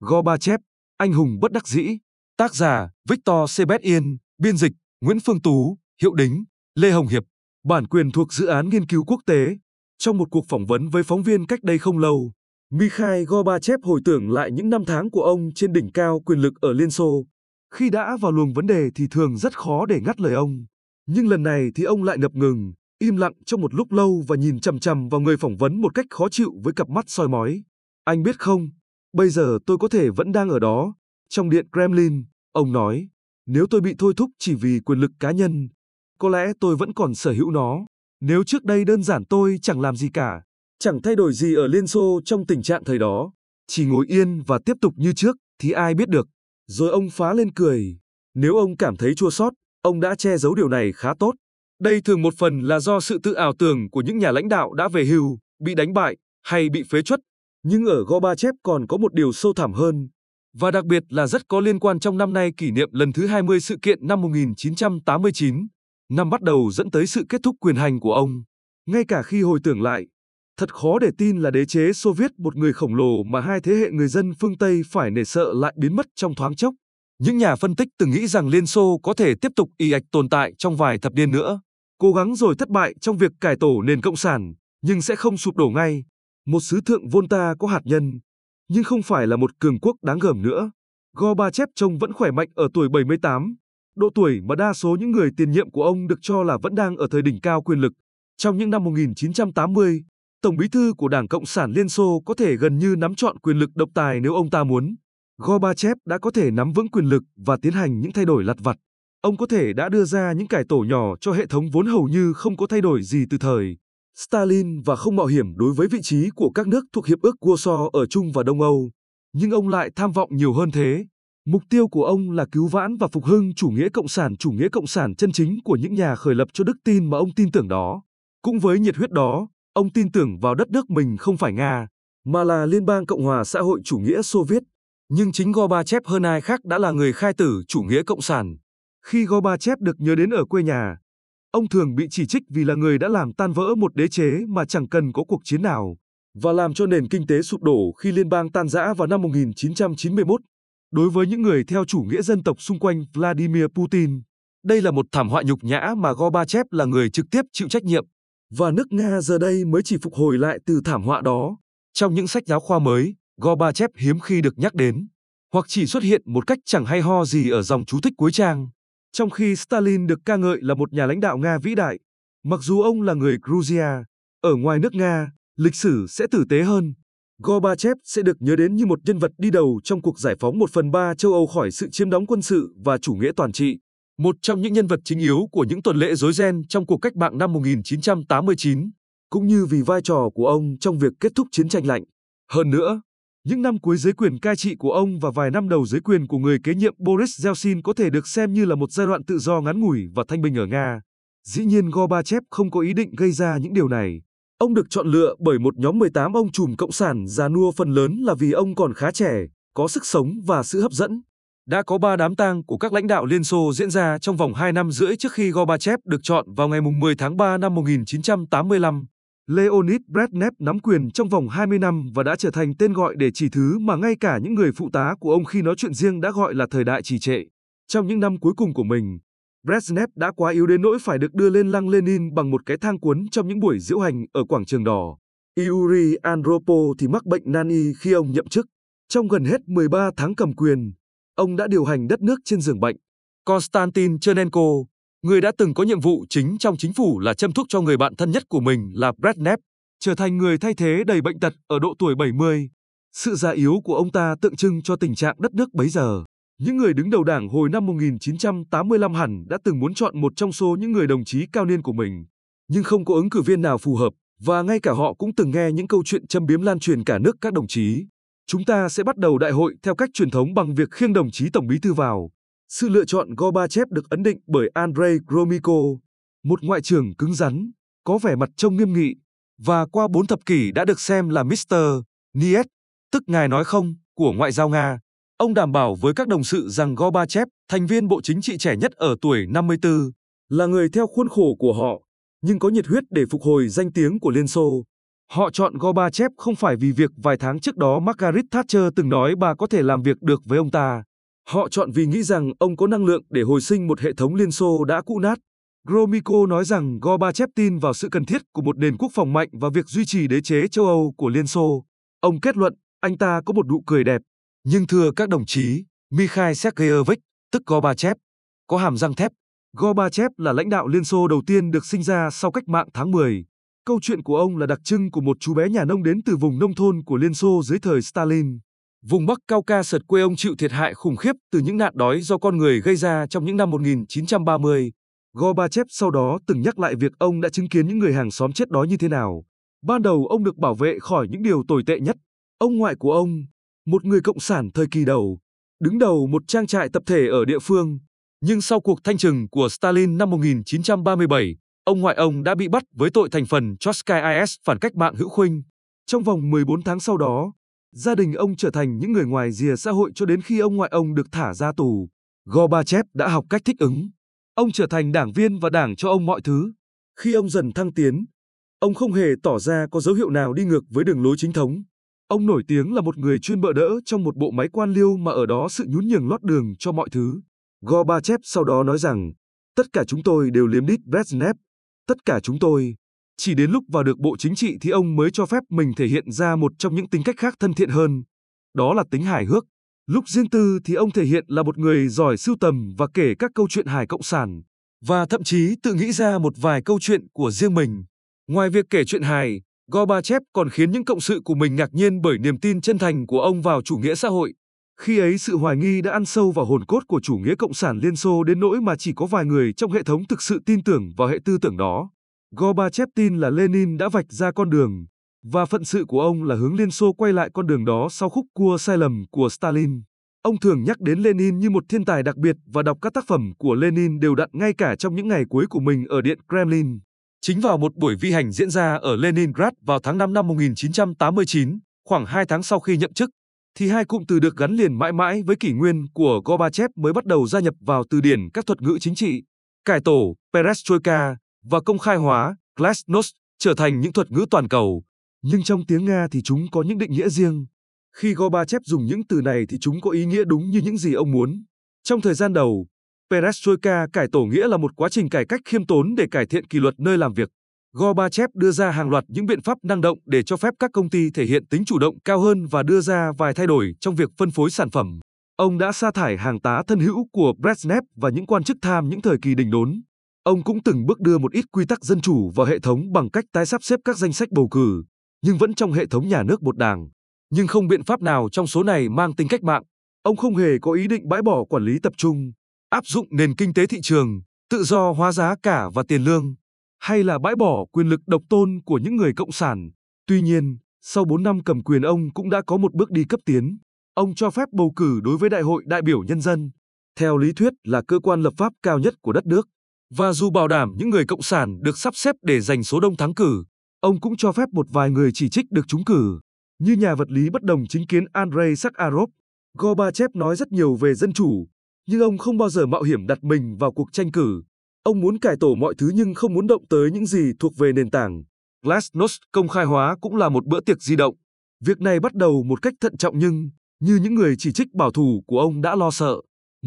Gorbachev, anh hùng bất đắc dĩ. Tác giả Victor Sebet Yên, biên dịch Nguyễn Phương Tú, hiệu đính Lê Hồng Hiệp. Bản quyền thuộc dự án nghiên cứu quốc tế. Trong một cuộc phỏng vấn với phóng viên cách đây không lâu, Mikhail Gorbachev hồi tưởng lại những năm tháng của ông trên đỉnh cao quyền lực ở Liên Xô. Khi đã vào luồng vấn đề thì thường rất khó để ngắt lời ông. Nhưng lần này thì ông lại ngập ngừng, im lặng trong một lúc lâu và nhìn chằm chằm vào người phỏng vấn một cách khó chịu với cặp mắt soi mói. Anh biết không, bây giờ tôi có thể vẫn đang ở đó, trong điện Kremlin, ông nói. Nếu tôi bị thôi thúc chỉ vì quyền lực cá nhân, có lẽ tôi vẫn còn sở hữu nó. Nếu trước đây đơn giản tôi chẳng làm gì cả, chẳng thay đổi gì ở Liên Xô trong tình trạng thời đó, chỉ ngồi yên và tiếp tục như trước, thì ai biết được. Rồi ông phá lên cười. Nếu ông cảm thấy chua xót, ông đã che giấu điều này khá tốt. Đây thường một phần là do sự tự ảo tưởng của những nhà lãnh đạo đã về hưu, bị đánh bại hay bị phế chuất nhưng ở Gorbachev còn có một điều sâu thẳm hơn, và đặc biệt là rất có liên quan trong năm nay kỷ niệm lần thứ 20 sự kiện năm 1989, năm bắt đầu dẫn tới sự kết thúc quyền hành của ông. Ngay cả khi hồi tưởng lại, thật khó để tin là đế chế Xô Viết một người khổng lồ mà hai thế hệ người dân phương Tây phải nể sợ lại biến mất trong thoáng chốc. Những nhà phân tích từng nghĩ rằng Liên Xô có thể tiếp tục y ạch tồn tại trong vài thập niên nữa, cố gắng rồi thất bại trong việc cải tổ nền cộng sản, nhưng sẽ không sụp đổ ngay. Một sứ thượng Volta có hạt nhân, nhưng không phải là một cường quốc đáng gờm nữa. Gorbachev trông vẫn khỏe mạnh ở tuổi 78, độ tuổi mà đa số những người tiền nhiệm của ông được cho là vẫn đang ở thời đỉnh cao quyền lực. Trong những năm 1980, Tổng bí thư của Đảng Cộng sản Liên Xô có thể gần như nắm trọn quyền lực độc tài nếu ông ta muốn. Gorbachev đã có thể nắm vững quyền lực và tiến hành những thay đổi lặt vặt. Ông có thể đã đưa ra những cải tổ nhỏ cho hệ thống vốn hầu như không có thay đổi gì từ thời Stalin và không mạo hiểm đối với vị trí của các nước thuộc Hiệp ước Warsaw ở Trung và Đông Âu. Nhưng ông lại tham vọng nhiều hơn thế. Mục tiêu của ông là cứu vãn và phục hưng chủ nghĩa cộng sản chủ nghĩa cộng sản chân chính của những nhà khởi lập cho đức tin mà ông tin tưởng đó. Cũng với nhiệt huyết đó, ông tin tưởng vào đất nước mình không phải Nga, mà là Liên bang Cộng hòa xã hội chủ nghĩa Xô Viết. Nhưng chính Gorbachev hơn ai khác đã là người khai tử chủ nghĩa cộng sản. Khi Gorbachev được nhớ đến ở quê nhà, ông thường bị chỉ trích vì là người đã làm tan vỡ một đế chế mà chẳng cần có cuộc chiến nào, và làm cho nền kinh tế sụp đổ khi liên bang tan rã vào năm 1991. Đối với những người theo chủ nghĩa dân tộc xung quanh Vladimir Putin, đây là một thảm họa nhục nhã mà Gorbachev là người trực tiếp chịu trách nhiệm. Và nước Nga giờ đây mới chỉ phục hồi lại từ thảm họa đó. Trong những sách giáo khoa mới, Gorbachev hiếm khi được nhắc đến, hoặc chỉ xuất hiện một cách chẳng hay ho gì ở dòng chú thích cuối trang. Trong khi Stalin được ca ngợi là một nhà lãnh đạo Nga vĩ đại, mặc dù ông là người Georgia, ở ngoài nước Nga, lịch sử sẽ tử tế hơn. Gorbachev sẽ được nhớ đến như một nhân vật đi đầu trong cuộc giải phóng một phần ba châu Âu khỏi sự chiếm đóng quân sự và chủ nghĩa toàn trị. Một trong những nhân vật chính yếu của những tuần lễ rối ren trong cuộc cách mạng năm 1989, cũng như vì vai trò của ông trong việc kết thúc chiến tranh lạnh. Hơn nữa, những năm cuối dưới quyền cai trị của ông và vài năm đầu dưới quyền của người kế nhiệm Boris Yeltsin có thể được xem như là một giai đoạn tự do ngắn ngủi và thanh bình ở Nga. Dĩ nhiên Gorbachev không có ý định gây ra những điều này. Ông được chọn lựa bởi một nhóm 18 ông trùm cộng sản già nua phần lớn là vì ông còn khá trẻ, có sức sống và sự hấp dẫn. Đã có ba đám tang của các lãnh đạo Liên Xô diễn ra trong vòng 2 năm rưỡi trước khi Gorbachev được chọn vào ngày 10 tháng 3 năm 1985. Leonid Brezhnev nắm quyền trong vòng 20 năm và đã trở thành tên gọi để chỉ thứ mà ngay cả những người phụ tá của ông khi nói chuyện riêng đã gọi là thời đại trì trệ. Trong những năm cuối cùng của mình, Brezhnev đã quá yếu đến nỗi phải được đưa lên lăng Lenin bằng một cái thang cuốn trong những buổi diễu hành ở quảng trường đỏ. Yuri Andropov thì mắc bệnh nan y khi ông nhậm chức. Trong gần hết 13 tháng cầm quyền, ông đã điều hành đất nước trên giường bệnh. Konstantin Chernenko, người đã từng có nhiệm vụ chính trong chính phủ là châm thuốc cho người bạn thân nhất của mình là Brezhnev, trở thành người thay thế đầy bệnh tật ở độ tuổi 70. Sự già yếu của ông ta tượng trưng cho tình trạng đất nước bấy giờ. Những người đứng đầu đảng hồi năm 1985 hẳn đã từng muốn chọn một trong số những người đồng chí cao niên của mình, nhưng không có ứng cử viên nào phù hợp, và ngay cả họ cũng từng nghe những câu chuyện châm biếm lan truyền cả nước các đồng chí. Chúng ta sẽ bắt đầu đại hội theo cách truyền thống bằng việc khiêng đồng chí tổng bí thư vào. Sự lựa chọn Gorbachev được ấn định bởi Andrei Gromyko, một ngoại trưởng cứng rắn, có vẻ mặt trông nghiêm nghị, và qua bốn thập kỷ đã được xem là Mr. Niet, tức ngài nói không, của ngoại giao Nga. Ông đảm bảo với các đồng sự rằng Gorbachev, thành viên Bộ Chính trị trẻ nhất ở tuổi 54, là người theo khuôn khổ của họ, nhưng có nhiệt huyết để phục hồi danh tiếng của Liên Xô. Họ chọn Gorbachev không phải vì việc vài tháng trước đó Margaret Thatcher từng nói bà có thể làm việc được với ông ta. Họ chọn vì nghĩ rằng ông có năng lượng để hồi sinh một hệ thống Liên Xô đã cũ nát. Gromyko nói rằng Gorbachev tin vào sự cần thiết của một nền quốc phòng mạnh và việc duy trì đế chế châu Âu của Liên Xô. Ông kết luận, anh ta có một nụ cười đẹp. Nhưng thưa các đồng chí, Mikhail Sergeyevich, tức Gorbachev, có hàm răng thép. Gorbachev là lãnh đạo Liên Xô đầu tiên được sinh ra sau cách mạng tháng 10. Câu chuyện của ông là đặc trưng của một chú bé nhà nông đến từ vùng nông thôn của Liên Xô dưới thời Stalin. Vùng Bắc Cao Ca sật quê ông chịu thiệt hại khủng khiếp từ những nạn đói do con người gây ra trong những năm 1930. Gorbachev sau đó từng nhắc lại việc ông đã chứng kiến những người hàng xóm chết đói như thế nào. Ban đầu ông được bảo vệ khỏi những điều tồi tệ nhất. Ông ngoại của ông, một người cộng sản thời kỳ đầu, đứng đầu một trang trại tập thể ở địa phương. Nhưng sau cuộc thanh trừng của Stalin năm 1937, ông ngoại ông đã bị bắt với tội thành phần Trotsky IS phản cách mạng hữu khuynh. Trong vòng 14 tháng sau đó, gia đình ông trở thành những người ngoài rìa xã hội cho đến khi ông ngoại ông được thả ra tù. Gorbachev đã học cách thích ứng. Ông trở thành đảng viên và đảng cho ông mọi thứ. Khi ông dần thăng tiến, ông không hề tỏ ra có dấu hiệu nào đi ngược với đường lối chính thống. Ông nổi tiếng là một người chuyên bợ đỡ trong một bộ máy quan liêu mà ở đó sự nhún nhường lót đường cho mọi thứ. Gorbachev sau đó nói rằng, tất cả chúng tôi đều liếm đít Brezhnev, tất cả chúng tôi. Chỉ đến lúc vào được bộ chính trị thì ông mới cho phép mình thể hiện ra một trong những tính cách khác thân thiện hơn. Đó là tính hài hước. Lúc riêng tư thì ông thể hiện là một người giỏi sưu tầm và kể các câu chuyện hài cộng sản, và thậm chí tự nghĩ ra một vài câu chuyện của riêng mình. Ngoài việc kể chuyện hài, Gorbachev còn khiến những cộng sự của mình ngạc nhiên bởi niềm tin chân thành của ông vào chủ nghĩa xã hội. Khi ấy sự hoài nghi đã ăn sâu vào hồn cốt của chủ nghĩa cộng sản Liên Xô đến nỗi mà chỉ có vài người trong hệ thống thực sự tin tưởng vào hệ tư tưởng đó. Gorbachev tin là Lenin đã vạch ra con đường, và phận sự của ông là hướng Liên Xô quay lại con đường đó sau khúc cua sai lầm của Stalin. Ông thường nhắc đến Lenin như một thiên tài đặc biệt và đọc các tác phẩm của Lenin đều đặn ngay cả trong những ngày cuối của mình ở Điện Kremlin. Chính vào một buổi vi hành diễn ra ở Leningrad vào tháng 5 năm 1989, khoảng 2 tháng sau khi nhậm chức, thì hai cụm từ được gắn liền mãi mãi với kỷ nguyên của Gorbachev mới bắt đầu gia nhập vào từ điển các thuật ngữ chính trị. Cải tổ, perestroika và công khai hóa, glasnost, trở thành những thuật ngữ toàn cầu. Nhưng trong tiếng Nga thì chúng có những định nghĩa riêng. Khi Gorbachev dùng những từ này thì chúng có ý nghĩa đúng như những gì ông muốn. Trong thời gian đầu, Perestroika cải tổ nghĩa là một quá trình cải cách khiêm tốn để cải thiện kỷ luật nơi làm việc. Gorbachev đưa ra hàng loạt những biện pháp năng động để cho phép các công ty thể hiện tính chủ động cao hơn và đưa ra vài thay đổi trong việc phân phối sản phẩm. Ông đã sa thải hàng tá thân hữu của Brezhnev và những quan chức tham những thời kỳ đình đốn. Ông cũng từng bước đưa một ít quy tắc dân chủ vào hệ thống bằng cách tái sắp xếp các danh sách bầu cử, nhưng vẫn trong hệ thống nhà nước một đảng. Nhưng không biện pháp nào trong số này mang tính cách mạng. Ông không hề có ý định bãi bỏ quản lý tập trung, áp dụng nền kinh tế thị trường, tự do hóa giá cả và tiền lương, hay là bãi bỏ quyền lực độc tôn của những người cộng sản. Tuy nhiên, sau 4 năm cầm quyền ông cũng đã có một bước đi cấp tiến. Ông cho phép bầu cử đối với Đại hội đại biểu nhân dân, theo lý thuyết là cơ quan lập pháp cao nhất của đất nước. Và dù bảo đảm những người cộng sản được sắp xếp để giành số đông thắng cử, ông cũng cho phép một vài người chỉ trích được trúng cử. Như nhà vật lý bất đồng chính kiến Andrei Sakharov, Gorbachev nói rất nhiều về dân chủ, nhưng ông không bao giờ mạo hiểm đặt mình vào cuộc tranh cử. Ông muốn cải tổ mọi thứ nhưng không muốn động tới những gì thuộc về nền tảng. Glasnost công khai hóa cũng là một bữa tiệc di động. Việc này bắt đầu một cách thận trọng nhưng, như những người chỉ trích bảo thủ của ông đã lo sợ,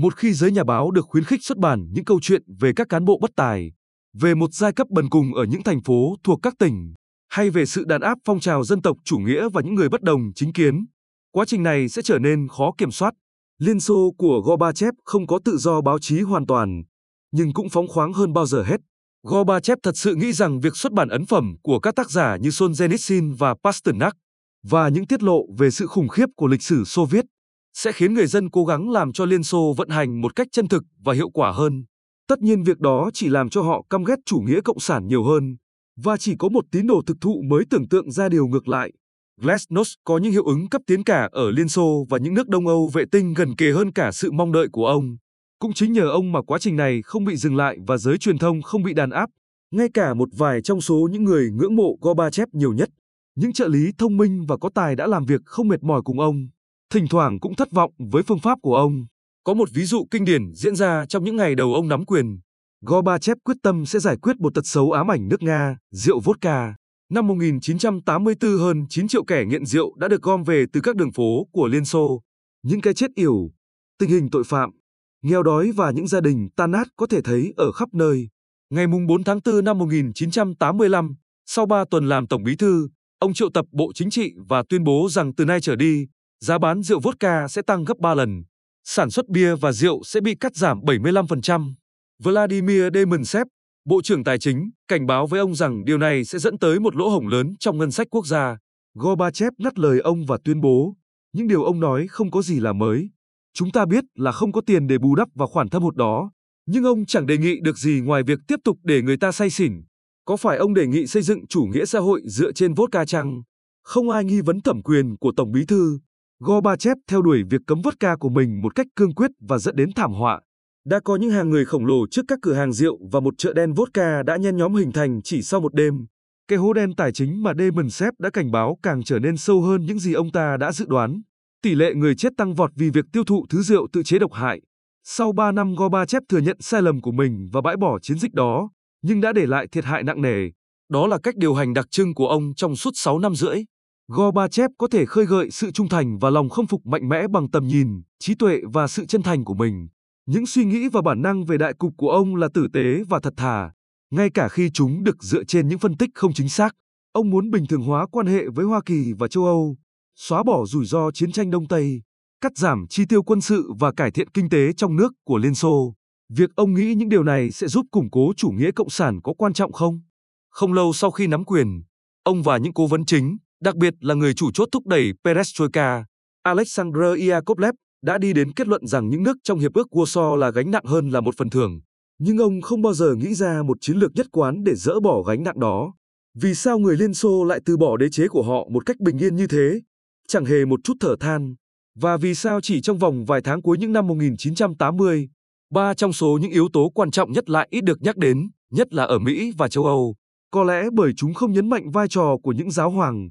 một khi giới nhà báo được khuyến khích xuất bản những câu chuyện về các cán bộ bất tài, về một giai cấp bần cùng ở những thành phố thuộc các tỉnh, hay về sự đàn áp phong trào dân tộc chủ nghĩa và những người bất đồng chính kiến, quá trình này sẽ trở nên khó kiểm soát. Liên Xô của Gorbachev không có tự do báo chí hoàn toàn, nhưng cũng phóng khoáng hơn bao giờ hết. Gorbachev thật sự nghĩ rằng việc xuất bản ấn phẩm của các tác giả như Solzhenitsyn và Pasternak và những tiết lộ về sự khủng khiếp của lịch sử Xô Viết sẽ khiến người dân cố gắng làm cho Liên Xô vận hành một cách chân thực và hiệu quả hơn. Tất nhiên việc đó chỉ làm cho họ căm ghét chủ nghĩa cộng sản nhiều hơn, và chỉ có một tín đồ thực thụ mới tưởng tượng ra điều ngược lại. Glasnost có những hiệu ứng cấp tiến cả ở Liên Xô và những nước Đông Âu vệ tinh gần kề hơn cả sự mong đợi của ông. Cũng chính nhờ ông mà quá trình này không bị dừng lại và giới truyền thông không bị đàn áp. Ngay cả một vài trong số những người ngưỡng mộ Gorbachev nhiều nhất, những trợ lý thông minh và có tài đã làm việc không mệt mỏi cùng ông, thỉnh thoảng cũng thất vọng với phương pháp của ông. Có một ví dụ kinh điển diễn ra trong những ngày đầu ông nắm quyền. Gorbachev quyết tâm sẽ giải quyết một tật xấu ám ảnh nước Nga, rượu vodka. Năm 1984 hơn 9 triệu kẻ nghiện rượu đã được gom về từ các đường phố của Liên Xô. Những cái chết yểu, tình hình tội phạm, nghèo đói và những gia đình tan nát có thể thấy ở khắp nơi. Ngày 4 tháng 4 năm 1985, sau 3 tuần làm Tổng Bí Thư, ông triệu tập Bộ Chính trị và tuyên bố rằng từ nay trở đi, giá bán rượu vodka sẽ tăng gấp 3 lần. Sản xuất bia và rượu sẽ bị cắt giảm 75%. Vladimir Demensev, Bộ trưởng Tài chính, cảnh báo với ông rằng điều này sẽ dẫn tới một lỗ hổng lớn trong ngân sách quốc gia. Gorbachev ngắt lời ông và tuyên bố, những điều ông nói không có gì là mới. Chúng ta biết là không có tiền để bù đắp vào khoản thâm hụt đó, nhưng ông chẳng đề nghị được gì ngoài việc tiếp tục để người ta say xỉn. Có phải ông đề nghị xây dựng chủ nghĩa xã hội dựa trên vodka chăng? Không ai nghi vấn thẩm quyền của Tổng Bí Thư. Gorbachev theo đuổi việc cấm vodka của mình một cách cương quyết và dẫn đến thảm họa. Đã có những hàng người khổng lồ trước các cửa hàng rượu và một chợ đen vodka đã nhen nhóm hình thành chỉ sau một đêm. Cái hố đen tài chính mà Demonsev đã cảnh báo càng trở nên sâu hơn những gì ông ta đã dự đoán. Tỷ lệ người chết tăng vọt vì việc tiêu thụ thứ rượu tự chế độc hại. Sau 3 năm Gorbachev thừa nhận sai lầm của mình và bãi bỏ chiến dịch đó, nhưng đã để lại thiệt hại nặng nề. Đó là cách điều hành đặc trưng của ông trong suốt 6 năm rưỡi. Gorbachev có thể khơi gợi sự trung thành và lòng khâm phục mạnh mẽ bằng tầm nhìn, trí tuệ và sự chân thành của mình. Những suy nghĩ và bản năng về đại cục của ông là tử tế và thật thà, ngay cả khi chúng được dựa trên những phân tích không chính xác. Ông muốn bình thường hóa quan hệ với Hoa Kỳ và châu Âu, xóa bỏ rủi ro chiến tranh Đông Tây, cắt giảm chi tiêu quân sự và cải thiện kinh tế trong nước của Liên Xô. Việc ông nghĩ những điều này sẽ giúp củng cố chủ nghĩa cộng sản có quan trọng không? Không lâu sau khi nắm quyền, ông và những cố vấn chính, đặc biệt là người chủ chốt thúc đẩy Perestroika, Alexander Yakovlev, đã đi đến kết luận rằng những nước trong hiệp ước Warsaw là gánh nặng hơn là một phần thưởng. Nhưng ông không bao giờ nghĩ ra một chiến lược nhất quán để dỡ bỏ gánh nặng đó. Vì sao người Liên Xô lại từ bỏ đế chế của họ một cách bình yên như thế? Chẳng hề một chút thở than. Và vì sao chỉ trong vòng vài tháng cuối những năm 1980, ba trong số những yếu tố quan trọng nhất lại ít được nhắc đến, nhất là ở Mỹ và châu Âu, có lẽ bởi chúng không nhấn mạnh vai trò của những giáo hoàng,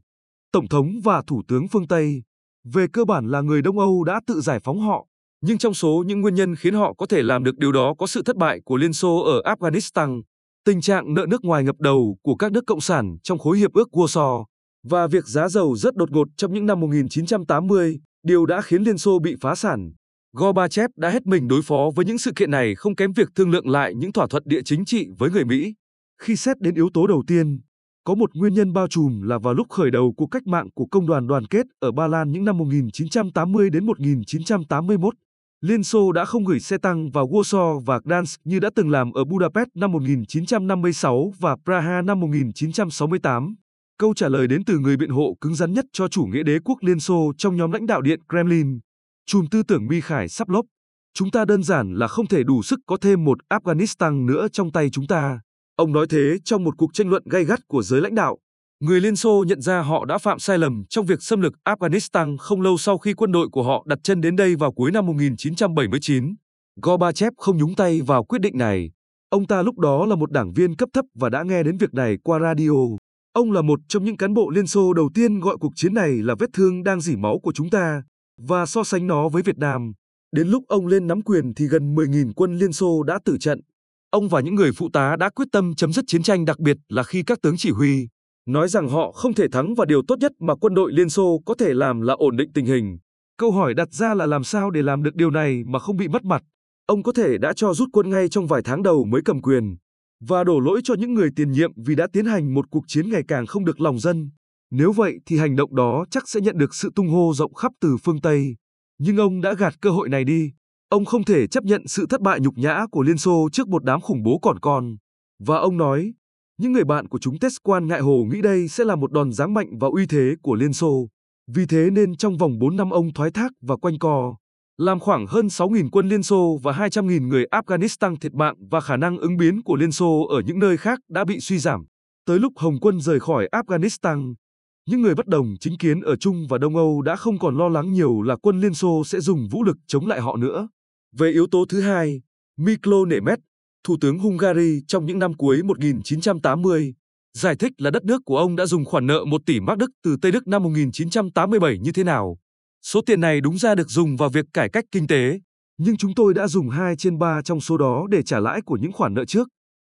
tổng thống và thủ tướng phương Tây. Về cơ bản là người Đông Âu đã tự giải phóng họ, nhưng trong số những nguyên nhân khiến họ có thể làm được điều đó có sự thất bại của Liên Xô ở Afghanistan, tình trạng nợ nước ngoài ngập đầu của các nước cộng sản trong khối hiệp ước Warsaw và việc giá dầu rất đột ngột trong những năm 1980, điều đã khiến Liên Xô bị phá sản. Gorbachev đã hết mình đối phó với những sự kiện này không kém việc thương lượng lại những thỏa thuận địa chính trị với người Mỹ. Khi xét đến yếu tố đầu tiên, có một nguyên nhân bao trùm là vào lúc khởi đầu cuộc cách mạng của công đoàn đoàn kết ở Ba Lan những năm 1980 đến 1981, Liên Xô đã không gửi xe tăng vào Warsaw và Gdansk như đã từng làm ở Budapest năm 1956 và Praha năm 1968. Câu trả lời đến từ người biện hộ cứng rắn nhất cho chủ nghĩa đế quốc Liên Xô trong nhóm lãnh đạo Điện Kremlin, chùm tư tưởng Mikhail Saplov. Chúng ta đơn giản là không thể đủ sức có thêm một Afghanistan nữa trong tay chúng ta. Ông nói thế trong một cuộc tranh luận gay gắt của giới lãnh đạo. Người Liên Xô nhận ra họ đã phạm sai lầm trong việc xâm lược Afghanistan không lâu sau khi quân đội của họ đặt chân đến đây vào cuối năm 1979. Gorbachev không nhúng tay vào quyết định này. Ông ta lúc đó là một đảng viên cấp thấp và đã nghe đến việc này qua radio. Ông là một trong những cán bộ Liên Xô đầu tiên gọi cuộc chiến này là vết thương đang dỉ máu của chúng ta, và so sánh nó với Việt Nam. Đến lúc ông lên nắm quyền thì gần 10.000 quân Liên Xô đã tử trận. Ông và những người phụ tá đã quyết tâm chấm dứt chiến tranh, đặc biệt là khi các tướng chỉ huy nói rằng họ không thể thắng và điều tốt nhất mà quân đội Liên Xô có thể làm là ổn định tình hình. Câu hỏi đặt ra là làm sao để làm được điều này mà không bị mất mặt. Ông có thể đã cho rút quân ngay trong vài tháng đầu mới cầm quyền và đổ lỗi cho những người tiền nhiệm vì đã tiến hành một cuộc chiến ngày càng không được lòng dân. Nếu vậy thì hành động đó chắc sẽ nhận được sự tung hô rộng khắp từ phương Tây. Nhưng ông đã gạt cơ hội này đi. Ông không thể chấp nhận sự thất bại nhục nhã của Liên Xô trước một đám khủng bố còn con. Và ông nói, những người bạn của chúng Tesquan ngại hồ nghĩ đây sẽ là một đòn giáng mạnh vào uy thế của Liên Xô. Vì thế nên trong vòng 4 năm ông thoái thác và quanh co, làm khoảng hơn 6.000 quân Liên Xô và 200.000 người Afghanistan thiệt mạng và khả năng ứng biến của Liên Xô ở những nơi khác đã bị suy giảm. Tới lúc Hồng quân rời khỏi Afghanistan, những người bất đồng chính kiến ở Trung và Đông Âu đã không còn lo lắng nhiều là quân Liên Xô sẽ dùng vũ lực chống lại họ nữa. Về yếu tố thứ hai, Miklo Nemeth, Thủ tướng Hungary trong những năm cuối 1980, giải thích là đất nước của ông đã dùng khoản nợ 1 tỷ mark Đức từ Tây Đức năm 1987 như thế nào. Số tiền này đúng ra được dùng vào việc cải cách kinh tế, nhưng chúng tôi đã dùng 2 trên 3 trong số đó để trả lãi của những khoản nợ trước.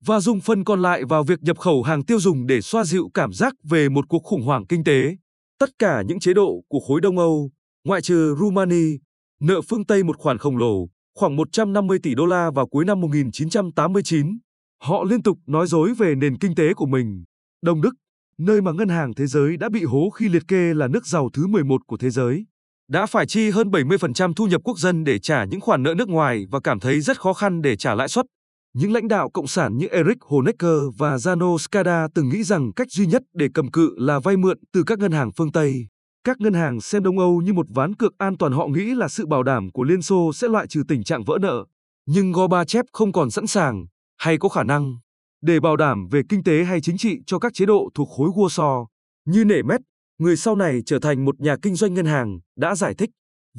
và dùng phần còn lại vào việc nhập khẩu hàng tiêu dùng để xoa dịu cảm giác về một cuộc khủng hoảng kinh tế. Tất cả những chế độ của khối Đông Âu, ngoại trừ Rumani, nợ phương Tây một khoản khổng lồ, khoảng 150 tỷ đô la vào cuối năm 1989. Họ liên tục nói dối về nền kinh tế của mình. Đông Đức, nơi mà Ngân hàng Thế giới đã bị hố khi liệt kê là nước giàu thứ 11 của thế giới, đã phải chi hơn 70% thu nhập quốc dân để trả những khoản nợ nước ngoài và cảm thấy rất khó khăn để trả lãi suất. Những lãnh đạo cộng sản như Erich Honecker và Jano Skada từng nghĩ rằng cách duy nhất để cầm cự là vay mượn từ các ngân hàng phương Tây. Các ngân hàng xem Đông Âu như một ván cược an toàn họ nghĩ là sự bảo đảm của Liên Xô sẽ loại trừ tình trạng vỡ nợ. Nhưng Gorbachev không còn sẵn sàng, hay có khả năng, để bảo đảm về kinh tế hay chính trị cho các chế độ thuộc khối Warsaw, như Nemet, người sau này trở thành một nhà kinh doanh ngân hàng, đã giải thích.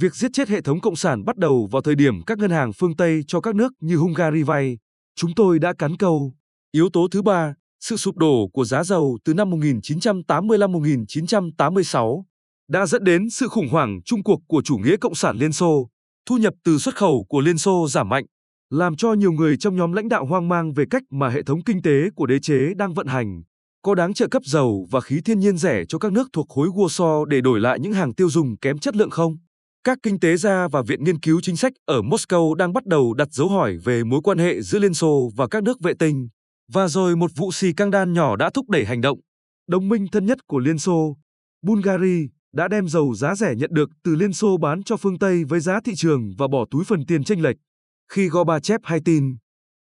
Việc giết chết hệ thống cộng sản bắt đầu vào thời điểm các ngân hàng phương Tây cho các nước như Hungary vay. Chúng tôi đã cắn câu. Yếu tố thứ ba, sự sụp đổ của giá dầu từ năm 1985-1986 đã dẫn đến sự khủng hoảng chung cuộc của chủ nghĩa cộng sản Liên Xô. Thu nhập từ xuất khẩu của Liên Xô giảm mạnh, làm cho nhiều người trong nhóm lãnh đạo hoang mang về cách mà hệ thống kinh tế của đế chế đang vận hành. Có đáng trợ cấp dầu và khí thiên nhiên rẻ cho các nước thuộc khối Warsaw để đổi lại những hàng tiêu dùng kém chất lượng không? Các kinh tế gia và viện nghiên cứu chính sách ở Moscow đang bắt đầu đặt dấu hỏi về mối quan hệ giữa Liên Xô và các nước vệ tinh. Và rồi một vụ xì căng đan nhỏ đã thúc đẩy hành động. Đồng minh thân nhất của Liên Xô, Bulgaria, đã đem dầu giá rẻ nhận được từ Liên Xô bán cho phương Tây với giá thị trường và bỏ túi phần tiền tranh lệch. Khi Gorbachev hay tin,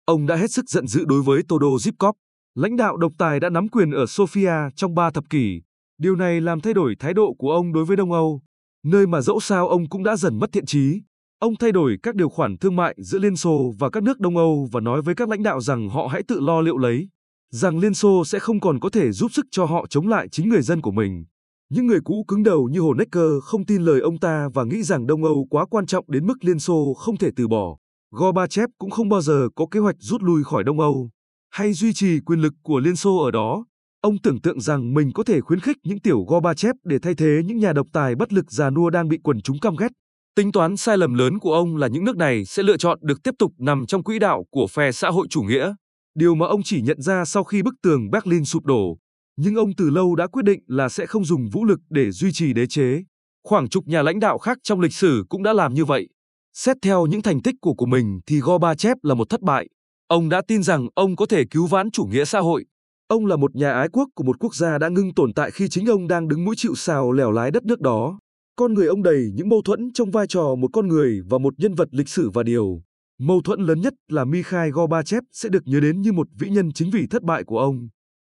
ông đã hết sức giận dữ đối với Todo Zhivkov, lãnh đạo độc tài đã nắm quyền ở Sofia trong ba thập kỷ. Điều này làm thay đổi thái độ của ông đối với Đông Âu, nơi mà dẫu sao ông cũng đã dần mất thiện trí. Ông thay đổi các điều khoản thương mại giữa Liên Xô và các nước Đông Âu và nói với các lãnh đạo rằng họ hãy tự lo liệu lấy, rằng Liên Xô sẽ không còn có thể giúp sức cho họ chống lại chính người dân của mình. Những người cũ cứng đầu như Honecker không tin lời ông ta và nghĩ rằng Đông Âu quá quan trọng đến mức Liên Xô không thể từ bỏ. Gorbachev cũng không bao giờ có kế hoạch rút lui khỏi Đông Âu hay duy trì quyền lực của Liên Xô ở đó. Ông tưởng tượng rằng mình có thể khuyến khích những tiểu Gorbachev để thay thế những nhà độc tài bất lực già nua đang bị quần chúng căm ghét. Tính toán sai lầm lớn của ông là những nước này sẽ lựa chọn được tiếp tục nằm trong quỹ đạo của phe xã hội chủ nghĩa, điều mà ông chỉ nhận ra sau khi bức tường Berlin sụp đổ. Nhưng ông từ lâu đã quyết định là sẽ không dùng vũ lực để duy trì đế chế. Khoảng chục nhà lãnh đạo khác trong lịch sử cũng đã làm như vậy. Xét theo những thành tích của của mình thì Gorbachev là một thất bại. Ông đã tin rằng ông có thể cứu vãn chủ nghĩa xã hội. Ông là một nhà ái quốc của một quốc gia đã ngưng tồn tại khi chính ông đang đứng mũi chịu sào lèo lái đất nước đó. Con người ông đầy những mâu thuẫn trong vai trò một con người và một nhân vật lịch sử và điều. Mâu thuẫn lớn nhất là Mikhail Gorbachev sẽ được nhớ đến như một vĩ nhân chính vì thất bại của ông.